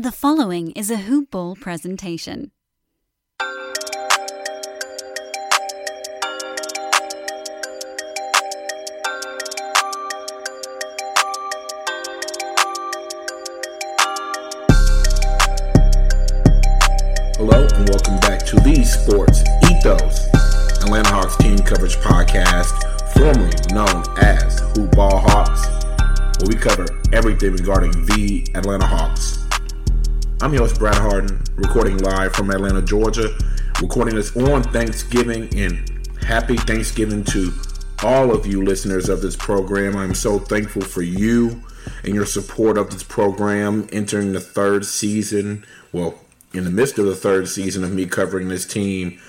The following is a Hoop Ball presentation. Hello and welcome back to the Sports Ethos Atlanta Hawks team coverage podcast, formerly known as Hoop Ball Hawks, where we cover everything regarding the Atlanta Hawks. I'm your host Brad Harden, recording live from Atlanta, Georgia, recording this on Thanksgiving and happy Thanksgiving to all of you listeners of this program. I'm so thankful for you and your support of this program entering the third season. Well, in the midst of the third season of me covering this team,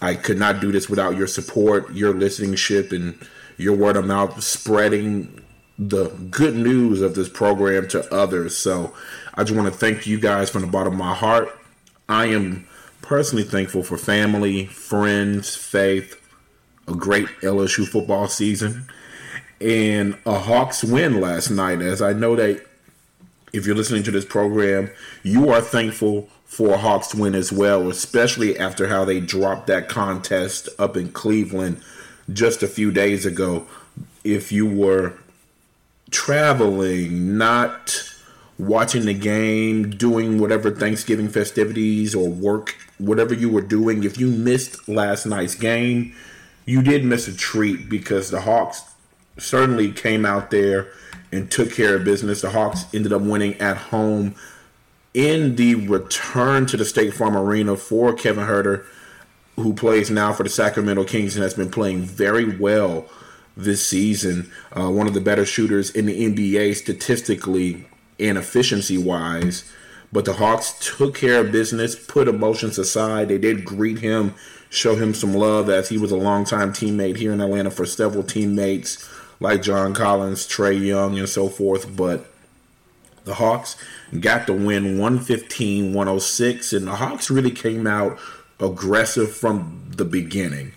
I could not do this without your support, your listenership, and your word of mouth spreading the good news of this program to others. So I just want to thank you guys from the bottom of my heart. I am personally thankful for family, friends, faith, a great LSU football season, and a Hawks win last night. As I know that if you're listening to this program, you are thankful for a Hawks win as well, especially after how they dropped that contest up in Cleveland just a few days ago. If you were traveling, not watching the game, doing whatever Thanksgiving festivities or work, whatever you were doing, if you missed last night's game, you did miss a treat because the Hawks certainly came out there and took care of business. The Hawks ended up winning at home in the return to the State Farm Arena for Kevin Huerter, who plays now for the Sacramento Kings and has been playing very well this season. Uh, one of the better shooters in the NBA statistically and efficiency wise. But the Hawks took care of business, put emotions aside. They did greet him, show him some love as he was a longtime teammate here in Atlanta for several teammates like John Collins, Trae Young, and so forth. But the Hawks got the win 115 106, and the Hawks really came out aggressive from the beginning.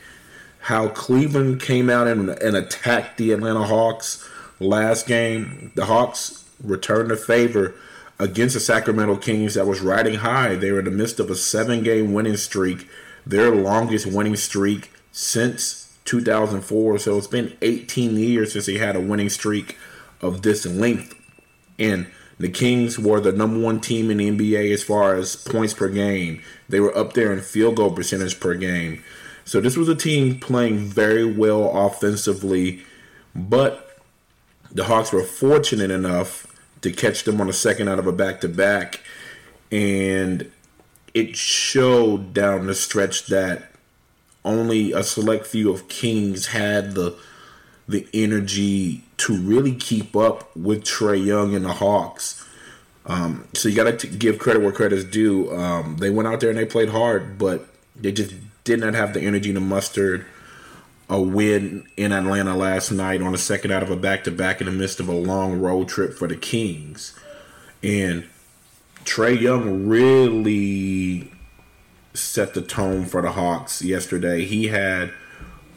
How Cleveland came out and, and attacked the Atlanta Hawks last game, the Hawks returned the favor against the Sacramento Kings that was riding high. They were in the midst of a seven game winning streak, their longest winning streak since 2004. So it's been 18 years since they had a winning streak of this length. And the Kings were the number one team in the NBA as far as points per game. They were up there in field goal percentage per game. So this was a team playing very well offensively, but the Hawks were fortunate enough to catch them on a second out of a back to back. And it showed down the stretch that only a select few of Kings had the the energy to really keep up with Trae Young and the Hawks. Um, so you got to give credit where credit is due. Um, they went out there and they played hard, but they just did not have the energy to muster a win in Atlanta last night on the second out of a back to back in the midst of a long road trip for the Kings. And Trae Young really set the tone for the Hawks yesterday. He had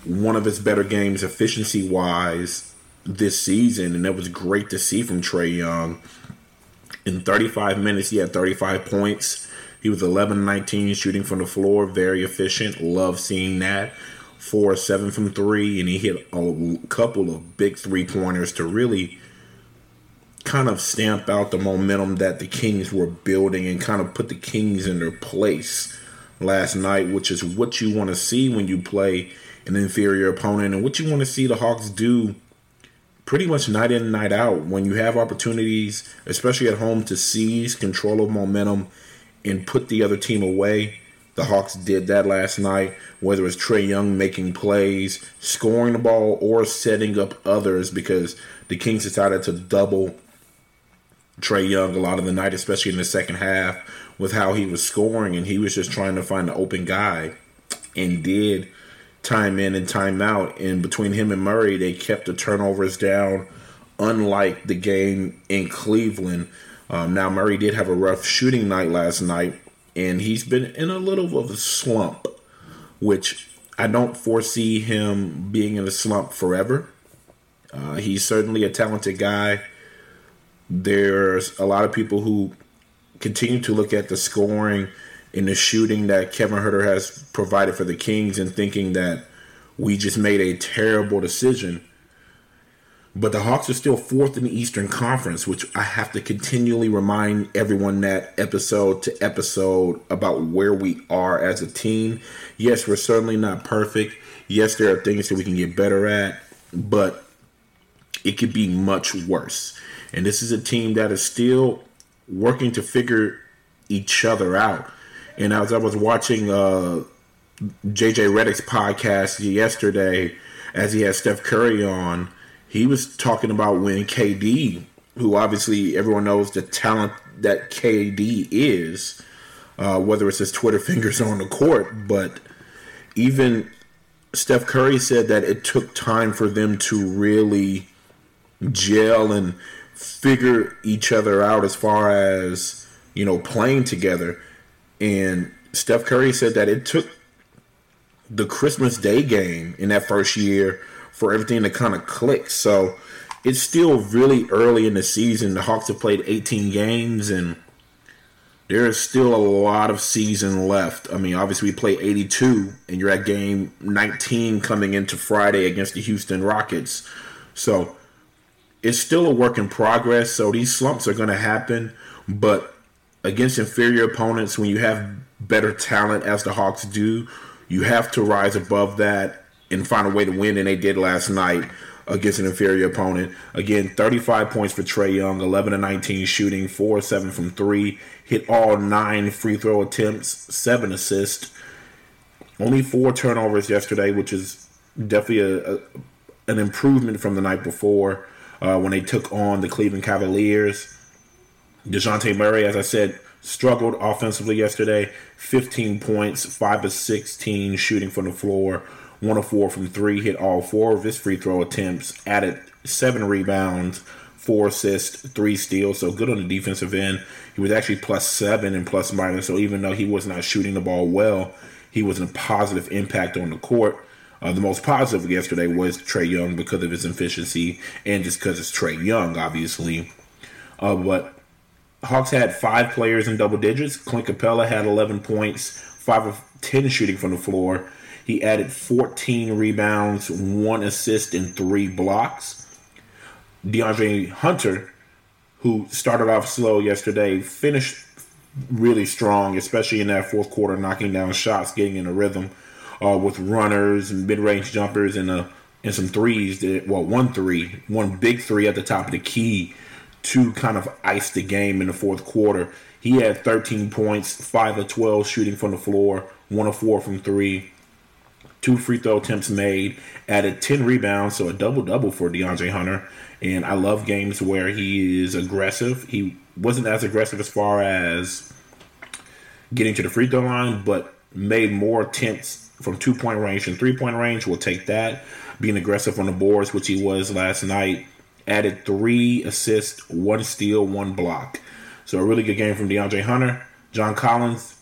one of his better games efficiency wise this season, and that was great to see from Trae Young. In 35 minutes, he had 35 points. He was 11 19 shooting from the floor, very efficient. Love seeing that. Four seven from three, and he hit a couple of big three pointers to really kind of stamp out the momentum that the Kings were building and kind of put the Kings in their place last night, which is what you want to see when you play an inferior opponent and what you want to see the Hawks do pretty much night in and night out when you have opportunities, especially at home, to seize control of momentum and put the other team away. The Hawks did that last night, whether it's Trae Young making plays, scoring the ball, or setting up others because the Kings decided to double Trae Young a lot of the night, especially in the second half, with how he was scoring and he was just trying to find the open guy and did time in and time out. And between him and Murray, they kept the turnovers down, unlike the game in Cleveland. Um, now, Murray did have a rough shooting night last night, and he's been in a little of a slump, which I don't foresee him being in a slump forever. Uh, he's certainly a talented guy. There's a lot of people who continue to look at the scoring and the shooting that Kevin Huerter has provided for the Kings and thinking that we just made a terrible decision. But the Hawks are still fourth in the Eastern Conference, which I have to continually remind everyone that episode to episode about where we are as a team. Yes, we're certainly not perfect. Yes, there are things that we can get better at, but it could be much worse. And this is a team that is still working to figure each other out. And as I was watching uh, JJ Redick's podcast yesterday, as he had Steph Curry on, he was talking about when KD, who obviously everyone knows the talent that KD is, uh, whether it's his Twitter fingers on the court, but even Steph Curry said that it took time for them to really gel and figure each other out as far as you know playing together. And Steph Curry said that it took the Christmas Day game in that first year for everything to kind of click. So it's still really early in the season. The Hawks have played 18 games and there is still a lot of season left. I mean, obviously we play 82 and you're at game 19 coming into Friday against the Houston Rockets. So it's still a work in progress. So these slumps are going to happen, but against inferior opponents, when you have better talent as the Hawks do, you have to rise above that and find a way to win. And they did last night against an inferior opponent. Again, 35 points for Trae Young, 11 to 19 shooting, 4 7 from 3, hit all nine free throw attempts, 7 assists. Only four turnovers yesterday, which is definitely a, a an improvement from the night before uh, when they took on the Cleveland Cavaliers. DeJounte Murray, as I said, struggled offensively yesterday. 15 points, 5 of 16 shooting from the floor, 1 of 4 from 3, hit all four of his free throw attempts, added 7 rebounds, 4 assists, 3 steals. So good on the defensive end. He was actually plus 7 and plus minus. So even though he was not shooting the ball well, he was a positive impact on the court. Uh, the most positive yesterday was Trae Young because of his efficiency and just because it's Trae Young, obviously. Uh, but Hawks had five players in double digits. Clint Capela had 11 points, 5 of 10 shooting from the floor. He added 14 rebounds, 1 assist, and 3 blocks. DeAndre Hunter, who started off slow yesterday, finished really strong, especially in that fourth quarter, knocking down shots, getting in a rhythm uh, with runners and mid range jumpers and uh, and some threes. That, well, one three, one big three at the top of the key to kind of ice the game in the fourth quarter. He had 13 points, 5 of 12 shooting from the floor, 1 of 4 from 3, two free throw attempts made, added 10 rebounds, so a double double for DeAndre Hunter. And I love games where he is aggressive. He wasn't as aggressive as far as getting to the free throw line, but made more attempts from two point range and three point range. We'll take that. Being aggressive on the boards, which he was last night. Added three assists, one steal, one block. So a really good game from DeAndre Hunter. John Collins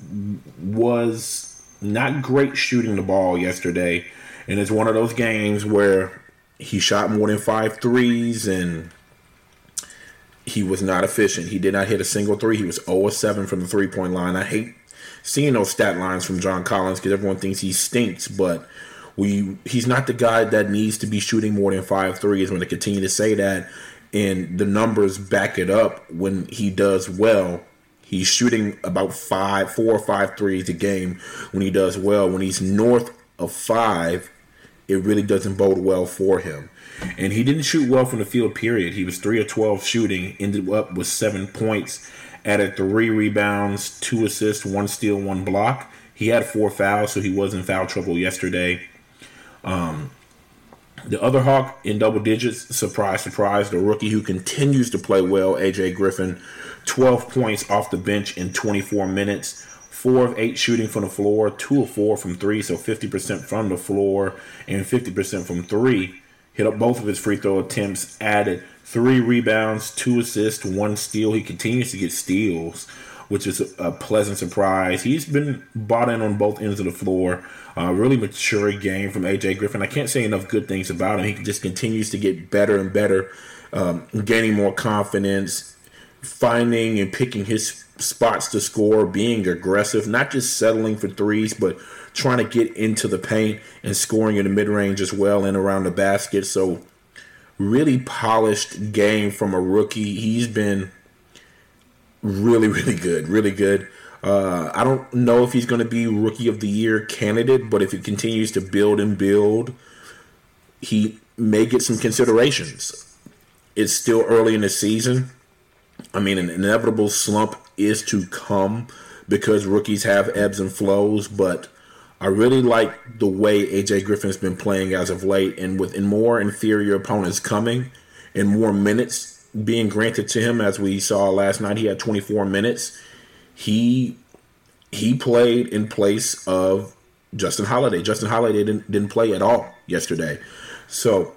was not great shooting the ball yesterday. And it's one of those games where he shot more than five threes and he was not efficient. He did not hit a single three. He was 0 7 from the three point line. I hate seeing those stat lines from John Collins because everyone thinks he stinks, but we he's not the guy that needs to be shooting more than five threes. When they continue to say that, and the numbers back it up when he does well. He's shooting about five, four or five threes a game when he does well. When he's north of five, it really doesn't bode well for him. And he didn't shoot well from the field, period. He was 3 of 12 shooting, ended up with seven points added three rebounds, two assists, one steal, one block. He had four fouls, so he was in foul trouble yesterday. Um, the other Hawk in double digits, surprise, surprise, the rookie who continues to play well, AJ Griffin, 12 points off the bench in 24 minutes, 4 of 8 shooting from the floor, 2 of 4 from 3, so 50% from the floor and 50% from 3. Hit up both of his free throw attempts, added three rebounds, two assists, one steal. He continues to get steals, which is a, pleasant surprise. He's been bought in on both ends of the floor. Uh, really mature game from AJ Griffin. I can't say enough good things about him. He just continues to get better and better, um, gaining more confidence, finding and picking his spots to score, being aggressive, not just settling for threes, but trying to get into the paint and scoring in the mid range as well and around the basket. So, really polished game from a rookie. He's been really, really good, really good. Uh, I don't know if he's going to be rookie of the year candidate, but if he continues to build and build, he may get some considerations. It's still early in the season. I mean, an inevitable slump is to come because rookies have ebbs and flows, but I really like the way AJ Griffin's been playing as of late, and with more inferior opponents coming and more minutes being granted to him, as we saw last night, he had 24 minutes. He he played in place of Justin Holiday. Justin Holiday didn't didn't play at all yesterday, so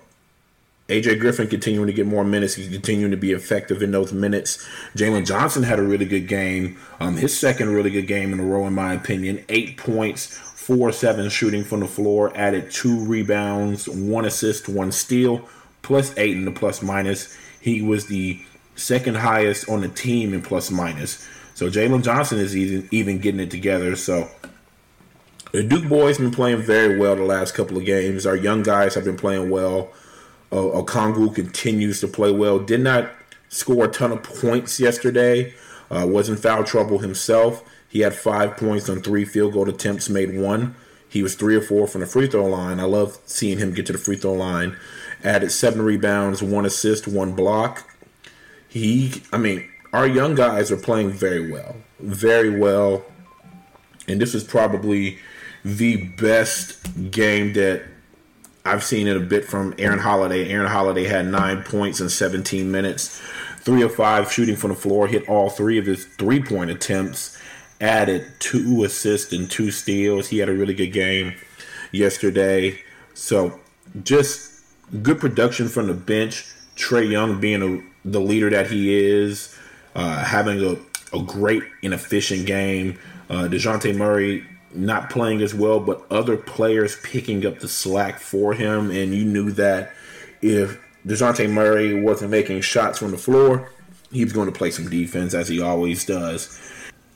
AJ Griffin continuing to get more minutes. He's continuing to be effective in those minutes. Jalen Johnson had a really good game. Um, his second really good game in a row, in my opinion. Eight points, four seven shooting from the floor. Added two rebounds, one assist, one steal, plus eight in the plus minus. He was the second highest on the team in plus minus. So Jalen Johnson is even, even getting it together. So the Duke boys been playing very well the last couple of games. Our young guys have been playing well. Uh, Okongwu continues to play well. Did not score a ton of points yesterday. Uh, was in foul trouble himself. He had five points on three field goal attempts, made one. He was three or four from the free throw line. I love seeing him get to the free throw line. Added seven rebounds, one assist, one block. He, I mean, our young guys are playing very well, very well. And this is probably the best game that I've seen it a bit from Aaron Holiday. Aaron Holiday had nine points in 17 minutes, three of five shooting from the floor, hit all three of his three point attempts, added two assists and two steals. He had a really good game yesterday. So just good production from the bench. Trae Young being a, the leader that he is, uh, having a, a great and efficient game. Uh, DeJounte Murray not playing as well, but other players picking up the slack for him. And you knew that if DeJounte Murray wasn't making shots from the floor, he was going to play some defense as he always does.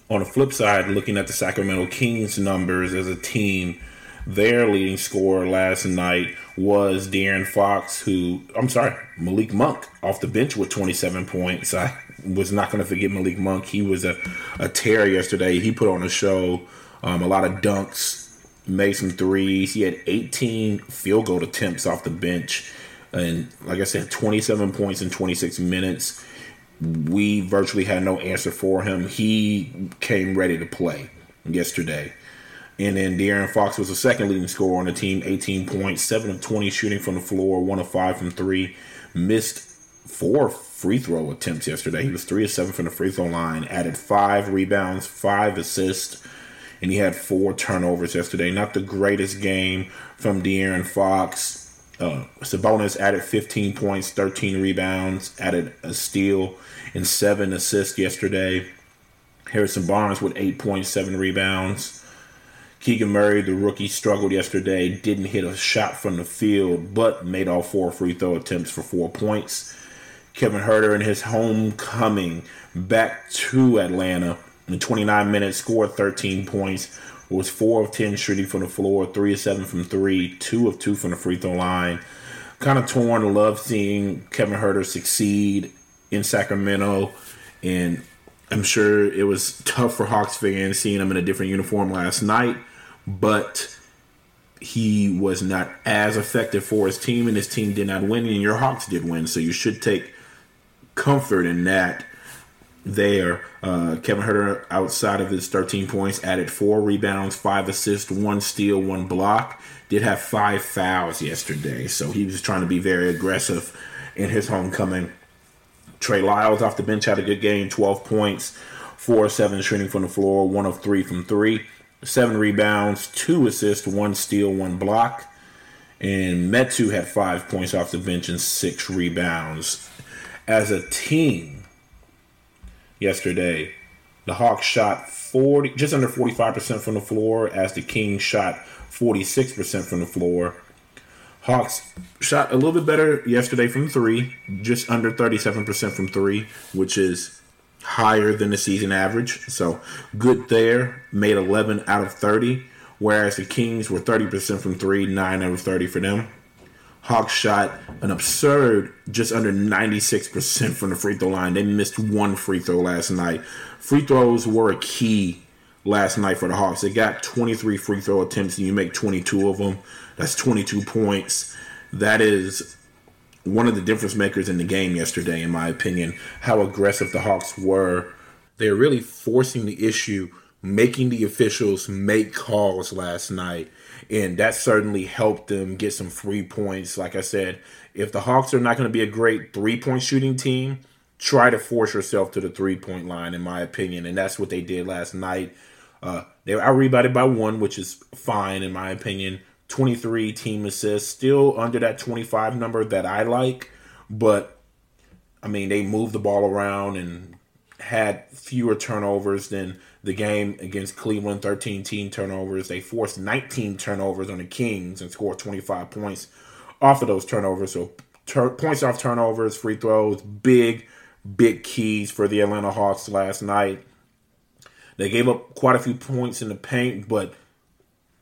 On the flip side, looking at the Sacramento Kings numbers as a team, their leading scorer last night was De'Aaron Fox, who, I'm sorry, Malik Monk off the bench with 27 points. I was not going to forget Malik Monk. He was a, a tear yesterday. He put on a show um, a lot of dunks, made some threes. He had 18 field goal attempts off the bench. And like I said, 27 points in 26 minutes. We virtually had no answer for him. He came ready to play yesterday. And then De'Aaron Fox was the second leading scorer on the team, 18 points, 7 of 20 shooting from the floor, 1 of 5 from 3. Missed four free throw attempts yesterday. He was 3 of 7 from the free throw line, added 5 rebounds, 5 assists and he had four turnovers yesterday. Not the greatest game from De'Aaron Fox. Uh, Sabonis added 15 points, 13 rebounds, added a steal, and seven assists yesterday. Harrison Barnes with 8.7 rebounds. Keegan Murray, the rookie, struggled yesterday. Didn't hit a shot from the field, but made all four free throw attempts for four points. Kevin Huerter in his homecoming back to Atlanta in 29 minutes, scored 13 points, was 4 of 10 shooting from the floor, 3 of 7 from 3, 2 of 2 from the free throw line. Kind of torn. Love seeing Kevin Huerter succeed in Sacramento. And I'm sure it was tough for Hawks fans seeing him in a different uniform last night. But he was not as effective for his team, and his team did not win, and your Hawks did win. So you should take comfort in that there. Uh, Kevin Huerter, outside of his 13 points, added four rebounds, five assists, one steal, one block. Did have five fouls yesterday, so he was trying to be very aggressive in his homecoming. Trey Lyles off the bench had a good game, 12 points, four seven shooting from the floor, one of three from three, seven rebounds, two assists, one steal, one block. And Metu had five points off the bench and six rebounds. As a team, yesterday. The Hawks shot 40, just under 45% from the floor, as the Kings shot 46% from the floor. Hawks shot a little bit better yesterday from three, just under 37% from three, which is higher than the season average. So good there. Made 11 out of 30, whereas the Kings were 30% from three, 9 out of 30 for them. Hawks shot an absurd just under 96% from the free throw line. They missed one free throw last night. Free throws were a key last night for the Hawks. They got 23 free throw attempts and you make 22 of them. That's 22 points. That is one of the difference makers in the game yesterday, in my opinion. How aggressive the Hawks were. They're really forcing the issue, making the officials make calls last night. And that certainly helped them get some free points. Like I said, if the Hawks are not going to be a great three point shooting team, try to force yourself to the three point line, in my opinion. And that's what they did last night. Uh, they were out rebounded by one, which is fine, in my opinion. 23 team assists, still under that 25 number that I like, but I mean, they moved the ball around and had fewer turnovers than the game against Cleveland, 13 team turnovers. They forced 19 turnovers on the Kings and scored 25 points off of those turnovers. So points off turnovers, free throws, big, big keys for the Atlanta Hawks last night. They gave up quite a few points in the paint, but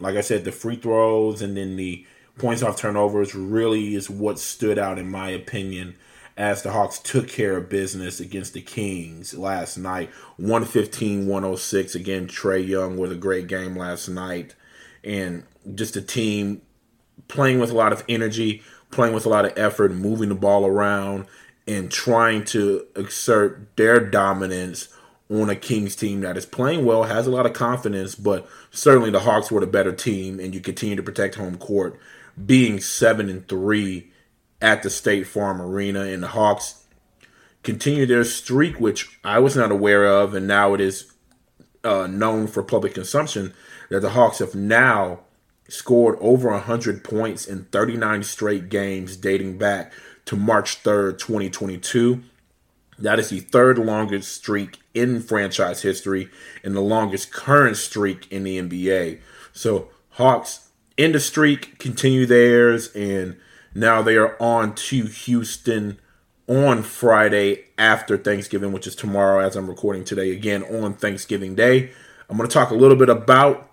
like I said, the free throws and then the points off turnovers really is what stood out in my opinion as the Hawks took care of business against the Kings last night. 115 106. Again, Trae Young with a great game last night. And just a team playing with a lot of energy, playing with a lot of effort, moving the ball around, and trying to exert their dominance on a Kings team that is playing well, has a lot of confidence, but certainly the Hawks were the better team, and you continue to protect home court, being seven and three at the State Farm Arena, and the Hawks continue their streak, which I was not aware of, and now it is uh, known for public consumption that the Hawks have now scored over 100 points in 39 straight games dating back to March 3rd, 2022. That is the third longest streak in franchise history and the longest current streak in the NBA. So Hawks end the streak, continue theirs, and now they are on to Houston on Friday after Thanksgiving, which is tomorrow as I'm recording today, again on Thanksgiving Day. I'm going to talk a little bit about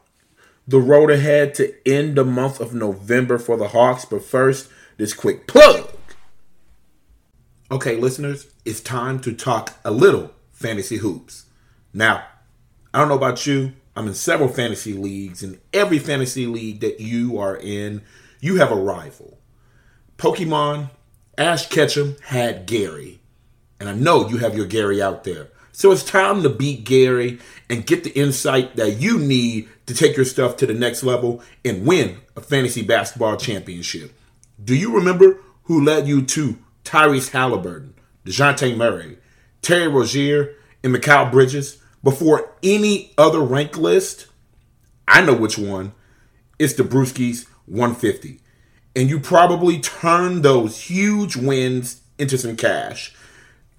the road ahead to end the month of November for the Hawks, but first, this quick plug. Okay, listeners, it's time to talk a little fantasy hoops. Now, I don't know about you, I'm in several fantasy leagues. and every fantasy league that you are in, you have a rival. Pokemon, Ash Ketchum had Gary. And I know you have your Gary out there. So it's time to beat Gary and get the insight that you need to take your stuff to the next level and win a fantasy basketball championship. Do you remember who led you to Tyrese Halliburton, DeJounte Murray, Terry Rozier, and Mikal Bridges before any other rank list? I know which one. It's the Brewskis 150. And you probably turn those huge wins into some cash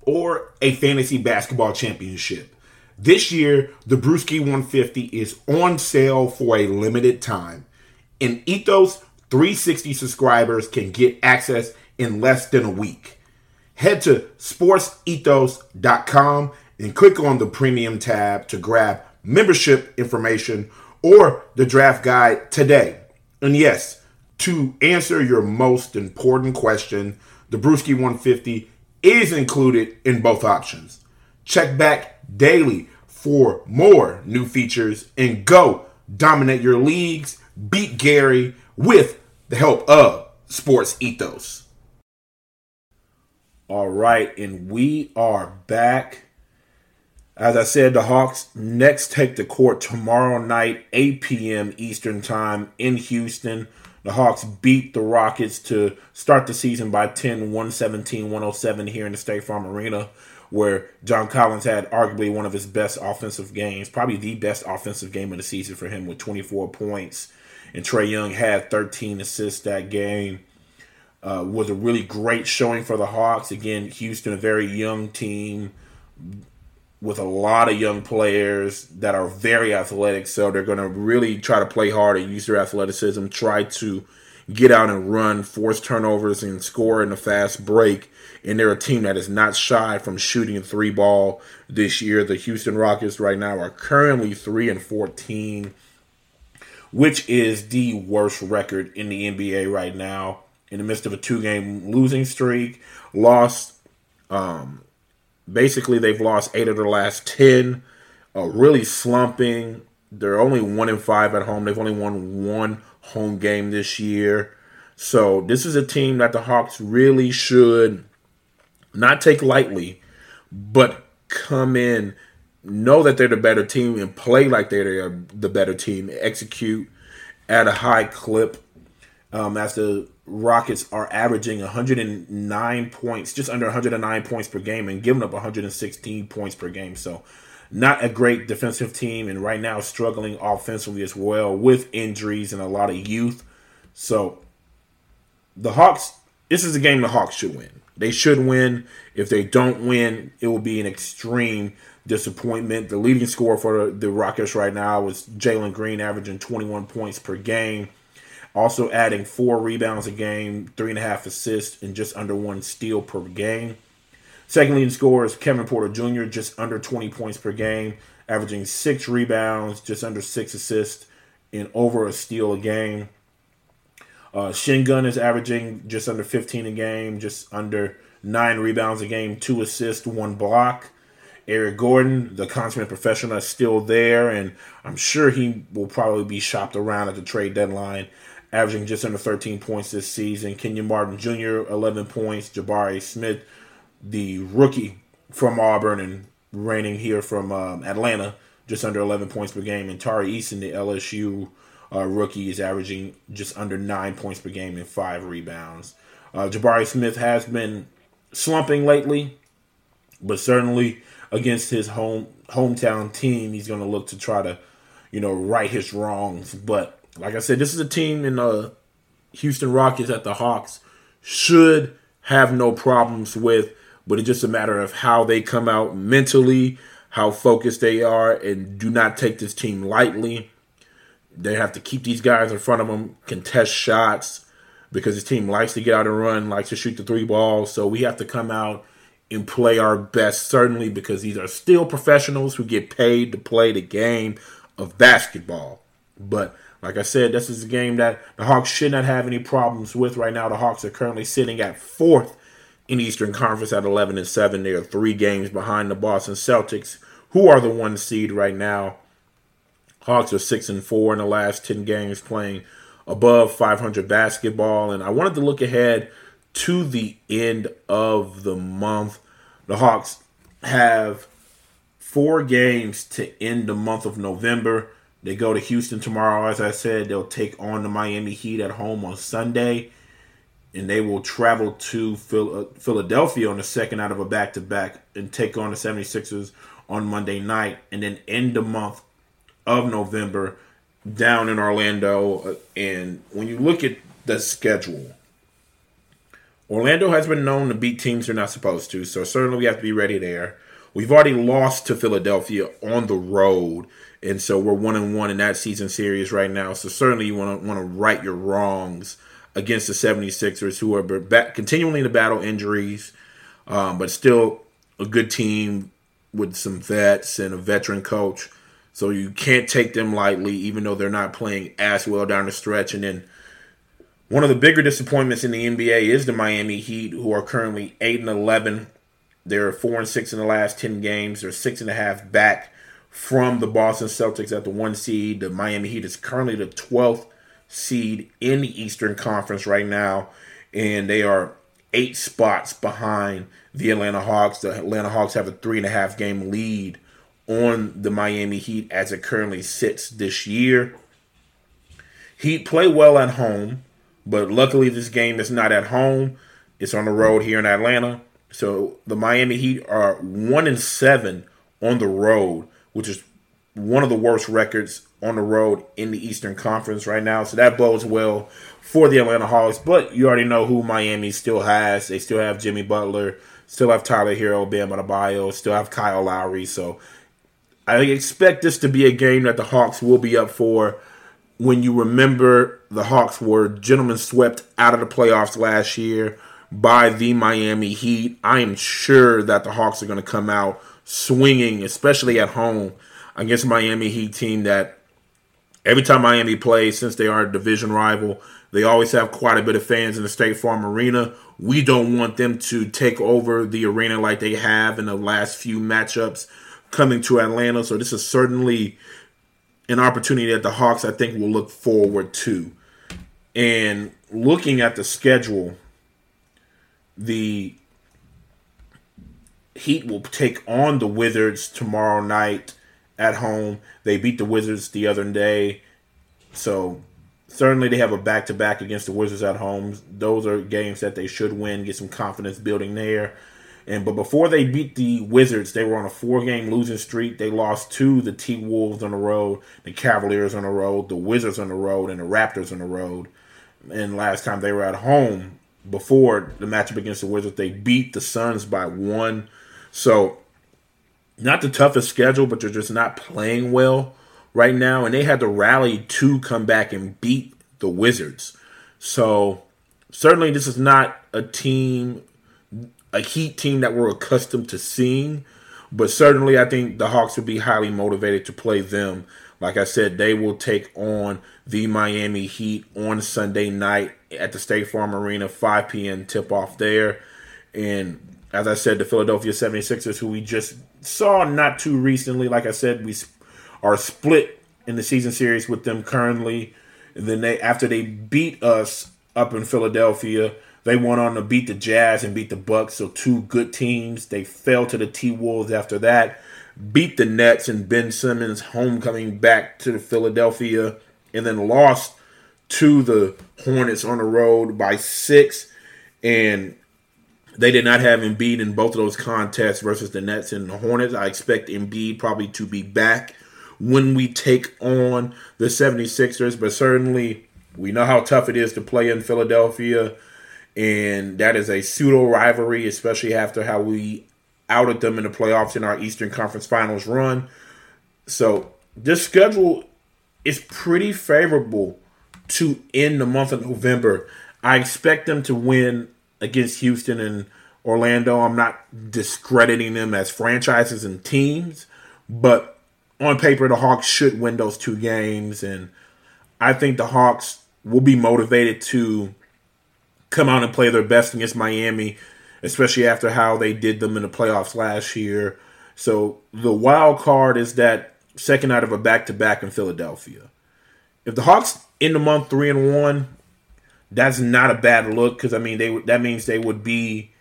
or a fantasy basketball championship. This year, the Brewski 150 is on sale for a limited time. And Ethos 360 subscribers can get access in less than a week. Head to sportsethos.com and click on the premium tab to grab membership information or the draft guide today. And yes, to answer your most important question, the Brewski 150 is included in both options. Check back daily for more new features and go dominate your leagues, beat Gary with the help of Sports Ethos. All right, and we are back. As I said, the Hawks next take the court tomorrow night, 8 p.m. Eastern Time in Houston. The Hawks beat the Rockets to start the season by 10, 117, 107 here in the State Farm Arena, where John Collins had arguably one of his best offensive games, probably the best offensive game of the season for him with 24 points. And Trae Young had 13 assists that game. Uh, was a really great showing for the Hawks. Again, Houston, a very young team with a lot of young players that are very athletic. So they're going to really try to play hard and use their athleticism, try to get out and run, force turnovers, and score in a fast break. And they're a team that is not shy from shooting a three ball this year. The Houston Rockets right now are currently three and fourteen, which is the worst record in the NBA right now. In the midst of a two game losing streak, lost um, basically they've lost eight of their last ten. Uh, really slumping. They're only one in five at home. They've only won one home game this year. So this is a team that the Hawks really should not take lightly, but come in, know that they're the better team, and play like they're the better team. Execute at a high clip. Um, as the Rockets are averaging 109 points, just under 109 points per game, and giving up 116 points per game. So not a great defensive team, and right now struggling offensively as well with injuries and a lot of youth. So the Hawks, this is a game the Hawks should win. They should win. If they don't win, it will be an extreme disappointment. The leading scorer for the Rockets right now is Jalen Green, averaging 21 points per game. Also adding four rebounds a game, three and a half assists, and just under one steal per game. Second leading scorer is Kevin Porter Jr., just under 20 points per game, averaging six rebounds, just under six assists, and over a steal a game. Uh, Sengun is averaging just under 15 a game, just under nine rebounds a game, two assists, one block. Eric Gordon, the consummate professional, is still there, and I'm sure he will probably be shopped around at the trade deadline, averaging just under 13 points this season. Kenyon Martin Jr., 11 points. Jabari Smith, the rookie from Auburn and reigning here from um, Atlanta, just under 11 points per game. And Tari Eason, the LSU uh, rookie, is averaging just under nine points per game and five rebounds. Uh, Jabari Smith has been slumping lately, but certainly against his home hometown team, he's going to look to try to, you know, right his wrongs. But like I said, this is a team in the uh, Houston Rockets that the Hawks should have no problems with but it's just a matter of how they come out mentally, how focused they are, and do not take this team lightly. They have to keep these guys in front of them, contest shots, because this team likes to get out and run, likes to shoot the three balls. So we have to come out and play our best, certainly, because these are still professionals who get paid to play the game of basketball. But like I said, this is a game that the Hawks should not have any problems with right now. The Hawks are currently sitting at fourth in Eastern Conference at 11 and 7. They are three games behind the Boston Celtics, who are the one seed right now. Hawks are 6 and 4 in the last 10 games playing above 500 basketball. And I wanted to look ahead to the end of the month. The Hawks have four games to end the month of November. They go to Houston tomorrow, as I said. They'll take on the Miami Heat at home on Sunday and they will travel to uh, Philadelphia on the second out of a back to back and take on the 76ers on Monday night and then end the month of November down in Orlando. Uh, and when you look at the schedule, Orlando has been known to beat teams they're not supposed to, so certainly we have to be ready there. We've already lost to Philadelphia on the road, and so we're one and one in that season series right now. So certainly you want to want to right your wrongs against the 76ers, who are back, continually to battle injuries, um, but still a good team with some vets and a veteran coach. So you can't take them lightly, even though they're not playing as well down the stretch. And then one of the bigger disappointments in the NBA is the Miami Heat, who are currently eight and eleven. They're four and six in the last ten games. They're six and a half back from the Boston Celtics at the one seed. The Miami Heat is currently the twelfth seed in the Eastern Conference right now, and they are eight spots behind the Atlanta Hawks. The Atlanta Hawks have a three and a half game lead on the Miami Heat as it currently sits this year. Heat play well at home, but luckily this game is not at home. It's on the road here in Atlanta. So the Miami Heat are one and seven on the road, which is one of the worst records on the road in the Eastern Conference right now. So that bodes well for the Atlanta Hawks. But you already know who Miami still has. They still have Jimmy Butler, still have Tyler Herro, Bam Adebayo, still have Kyle Lowry. So I expect this to be a game that the Hawks will be up for. when you remember the Hawks were gentlemen swept out of the playoffs last year by the Miami Heat, I am sure that the Hawks are going to come out swinging, especially at home against Miami Heat team that every time Miami plays, since they are a division rival, they always have quite a bit of fans in the State Farm Arena. We don't want them to take over the arena like they have in the last few matchups coming to Atlanta. So this is certainly an opportunity that the Hawks, I think, will look forward to. And looking at the schedule, the Heat will take on the Wizards tomorrow night at home. They beat the Wizards the other day. So certainly they have a back to back against the Wizards at home. Those are games that they should win, get some confidence building there. And but before they beat the Wizards, they were on a four game losing streak. They lost to the T Wolves on the road, the Cavaliers on the road, the Wizards on the road, and the Raptors on the road. And last time they were at home before the matchup against the Wizards, they beat the Suns by one. So not the toughest schedule, but they're just not playing well right now. And they had to rally to come back and beat the Wizards. So certainly this is not a team a Heat team that we're accustomed to seeing. But certainly, I think the Hawks would be highly motivated to play them. Like I said, they will take on the Miami Heat on Sunday night at the State Farm Arena, 5 p.m. tip off there. And as I said, the Philadelphia 76ers, who we just saw not too recently, like I said, we are split in the season series with them currently. And then they, after they beat us up in Philadelphia, they went on to beat the Jazz and beat the Bucks, so two good teams. They fell to the T Wolves after that, beat the Nets and Ben Simmons homecoming back to Philadelphia, and then lost to the Hornets on the road by six. And they did not have Embiid in both of those contests versus the Nets and the Hornets. I expect Embiid probably to be back when we take on the 76ers, but certainly we know how tough it is to play in Philadelphia and that is a pseudo rivalry, especially after how we outed them in the playoffs in our Eastern Conference Finals run. So this schedule is pretty favorable to end the month of November. I expect them to win against Houston and Orlando. I'm not discrediting them as franchises and teams, but on paper, the Hawks should win those two games, and I think the Hawks will be motivated to come out and play their best against Miami, especially after how they did them in the playoffs last year. So the wild card is that second out of a back to back in Philadelphia. If the Hawks in the month three and one, that's not a bad look because I mean they that means they would be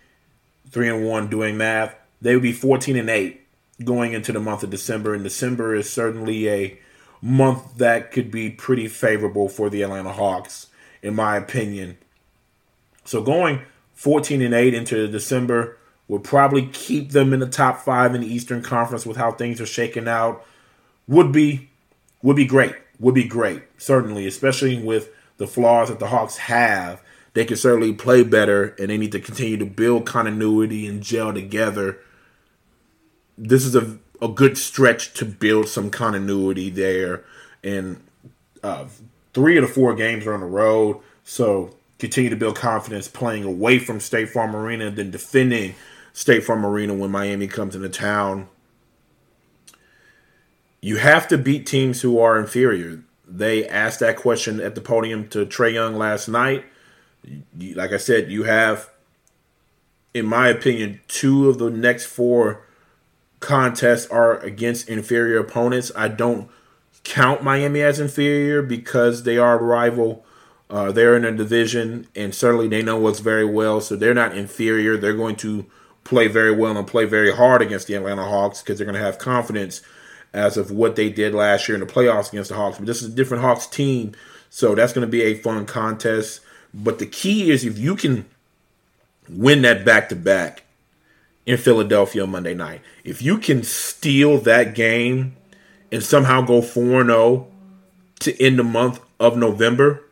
three and one doing math. They would be fourteen and eight going into the month of December, and December is certainly a month that could be pretty favorable for the Atlanta Hawks, in my opinion. So going 14 and 8 into December would probably keep them in the top five in the Eastern Conference with how things are shaking out. Would be would be great. Would be great. Certainly, especially with the flaws that the Hawks have. They can certainly play better and they need to continue to build continuity and gel together. This is a, a good stretch to build some continuity there. And uh, three of the four games are on the road. So continue to build confidence playing away from State Farm Arena then defending State Farm Arena when Miami comes into town. You have to beat teams who are inferior. They asked that question at the podium to Trae Young last night. Like I said, you have, in my opinion, two of the next four contests are against inferior opponents. I don't count Miami as inferior because they are a rival uh, they're in a division, and certainly they know us very well, so they're not inferior. They're going to play very well and play very hard against the Atlanta Hawks because they're going to have confidence as of what they did last year in the playoffs against the Hawks. But this is a different Hawks team, so that's going to be a fun contest. But the key is if you can win that back to back in Philadelphia Monday night, if you can steal that game and somehow go 4 0 to end the month of November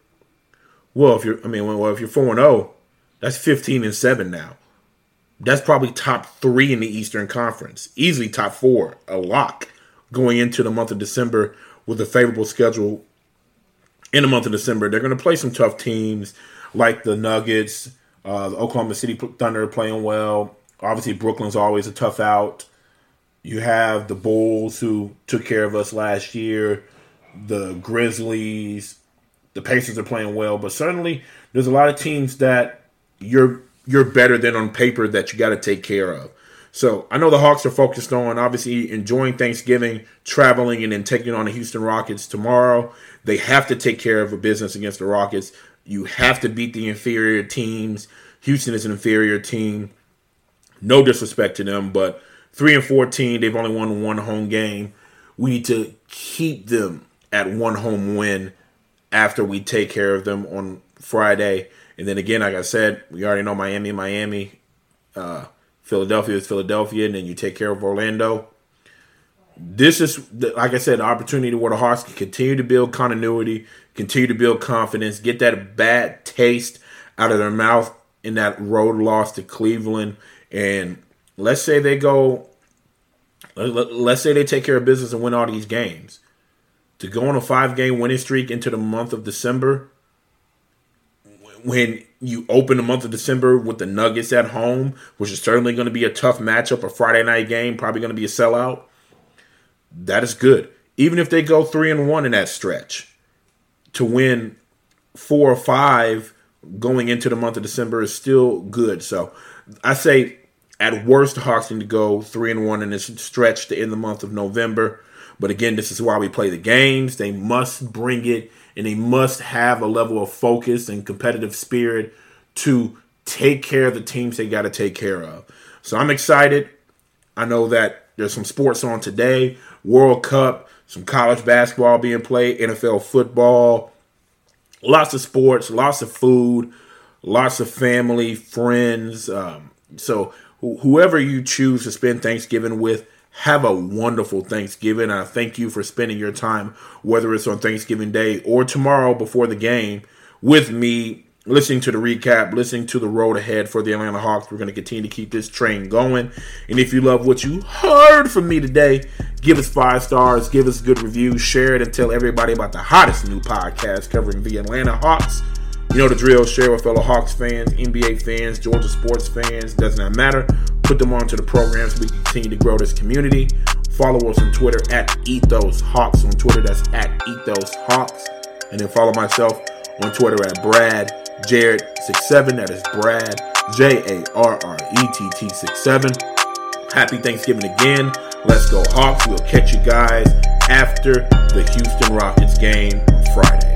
well, if you're, I mean, well, if you're four and zero, oh, that's fifteen and seven now. That's probably top three in the Eastern Conference, easily top four, a lock going into the month of December with a favorable schedule in the month of December. They're going to play some tough teams like the Nuggets, uh, the Oklahoma City Thunder playing well. Obviously, Brooklyn's always a tough out. You have the Bulls who took care of us last year. The Grizzlies, the Pacers are playing well, but certainly there's a lot of teams that you're you're better than on paper that you got to take care of. So I know the Hawks are focused on obviously enjoying Thanksgiving, traveling, and then taking on the Houston Rockets tomorrow. They have to take care of a business against the Rockets. You have to beat the inferior teams. Houston is an inferior team. No disrespect to them, but three and fourteen, they've only won one home game. We need to keep them at one home win after we take care of them on Friday. And then again, like I said, we already know Miami, Miami. Uh, Philadelphia is Philadelphia, and then you take care of Orlando. This is, like I said, the opportunity where the Hawks can continue to build continuity, continue to build confidence, get that bad taste out of their mouth in that road loss to Cleveland. And let's say they go, let's say they take care of business and win all these games. To go on a five game winning streak into the month of December, when you open the month of December with the Nuggets at home, which is certainly going to be a tough matchup, a Friday night game, probably going to be a sellout. That is good. Even if they go three and one in that stretch, to win four or five going into the month of December is still good. So I say at worst, Hawks need to go three and one in this stretch to end the month of November. But again, this is why we play the games. They must bring it and they must have a level of focus and competitive spirit to take care of the teams they got to take care of. So I'm excited. I know that there's some sports on today World Cup, some college basketball being played, NFL football, lots of sports, lots of food, lots of family, friends. Um, so wh- whoever you choose to spend Thanksgiving with, have a wonderful Thanksgiving. I thank you for spending your time, whether it's on Thanksgiving Day or tomorrow before the game, with me, listening to the recap, listening to the road ahead for the Atlanta Hawks. We're going to continue to keep this train going. And if you love what you heard from me today, give us five stars, give us a good review, share it, and tell everybody about the hottest new podcast covering the Atlanta Hawks. You know the drill. Share with fellow Hawks fans, NBA fans, Georgia sports fans. Does not matter. Put them onto the program so we continue to grow this community. Follow us on Twitter at Ethos Hawks on Twitter. That's at Ethos Hawks. And then follow myself on Twitter at Brad Jarrett67. That is Brad J A R R E T T 67. Happy Thanksgiving again. Let's go Hawks. We'll catch you guys after the Houston Rockets game Friday.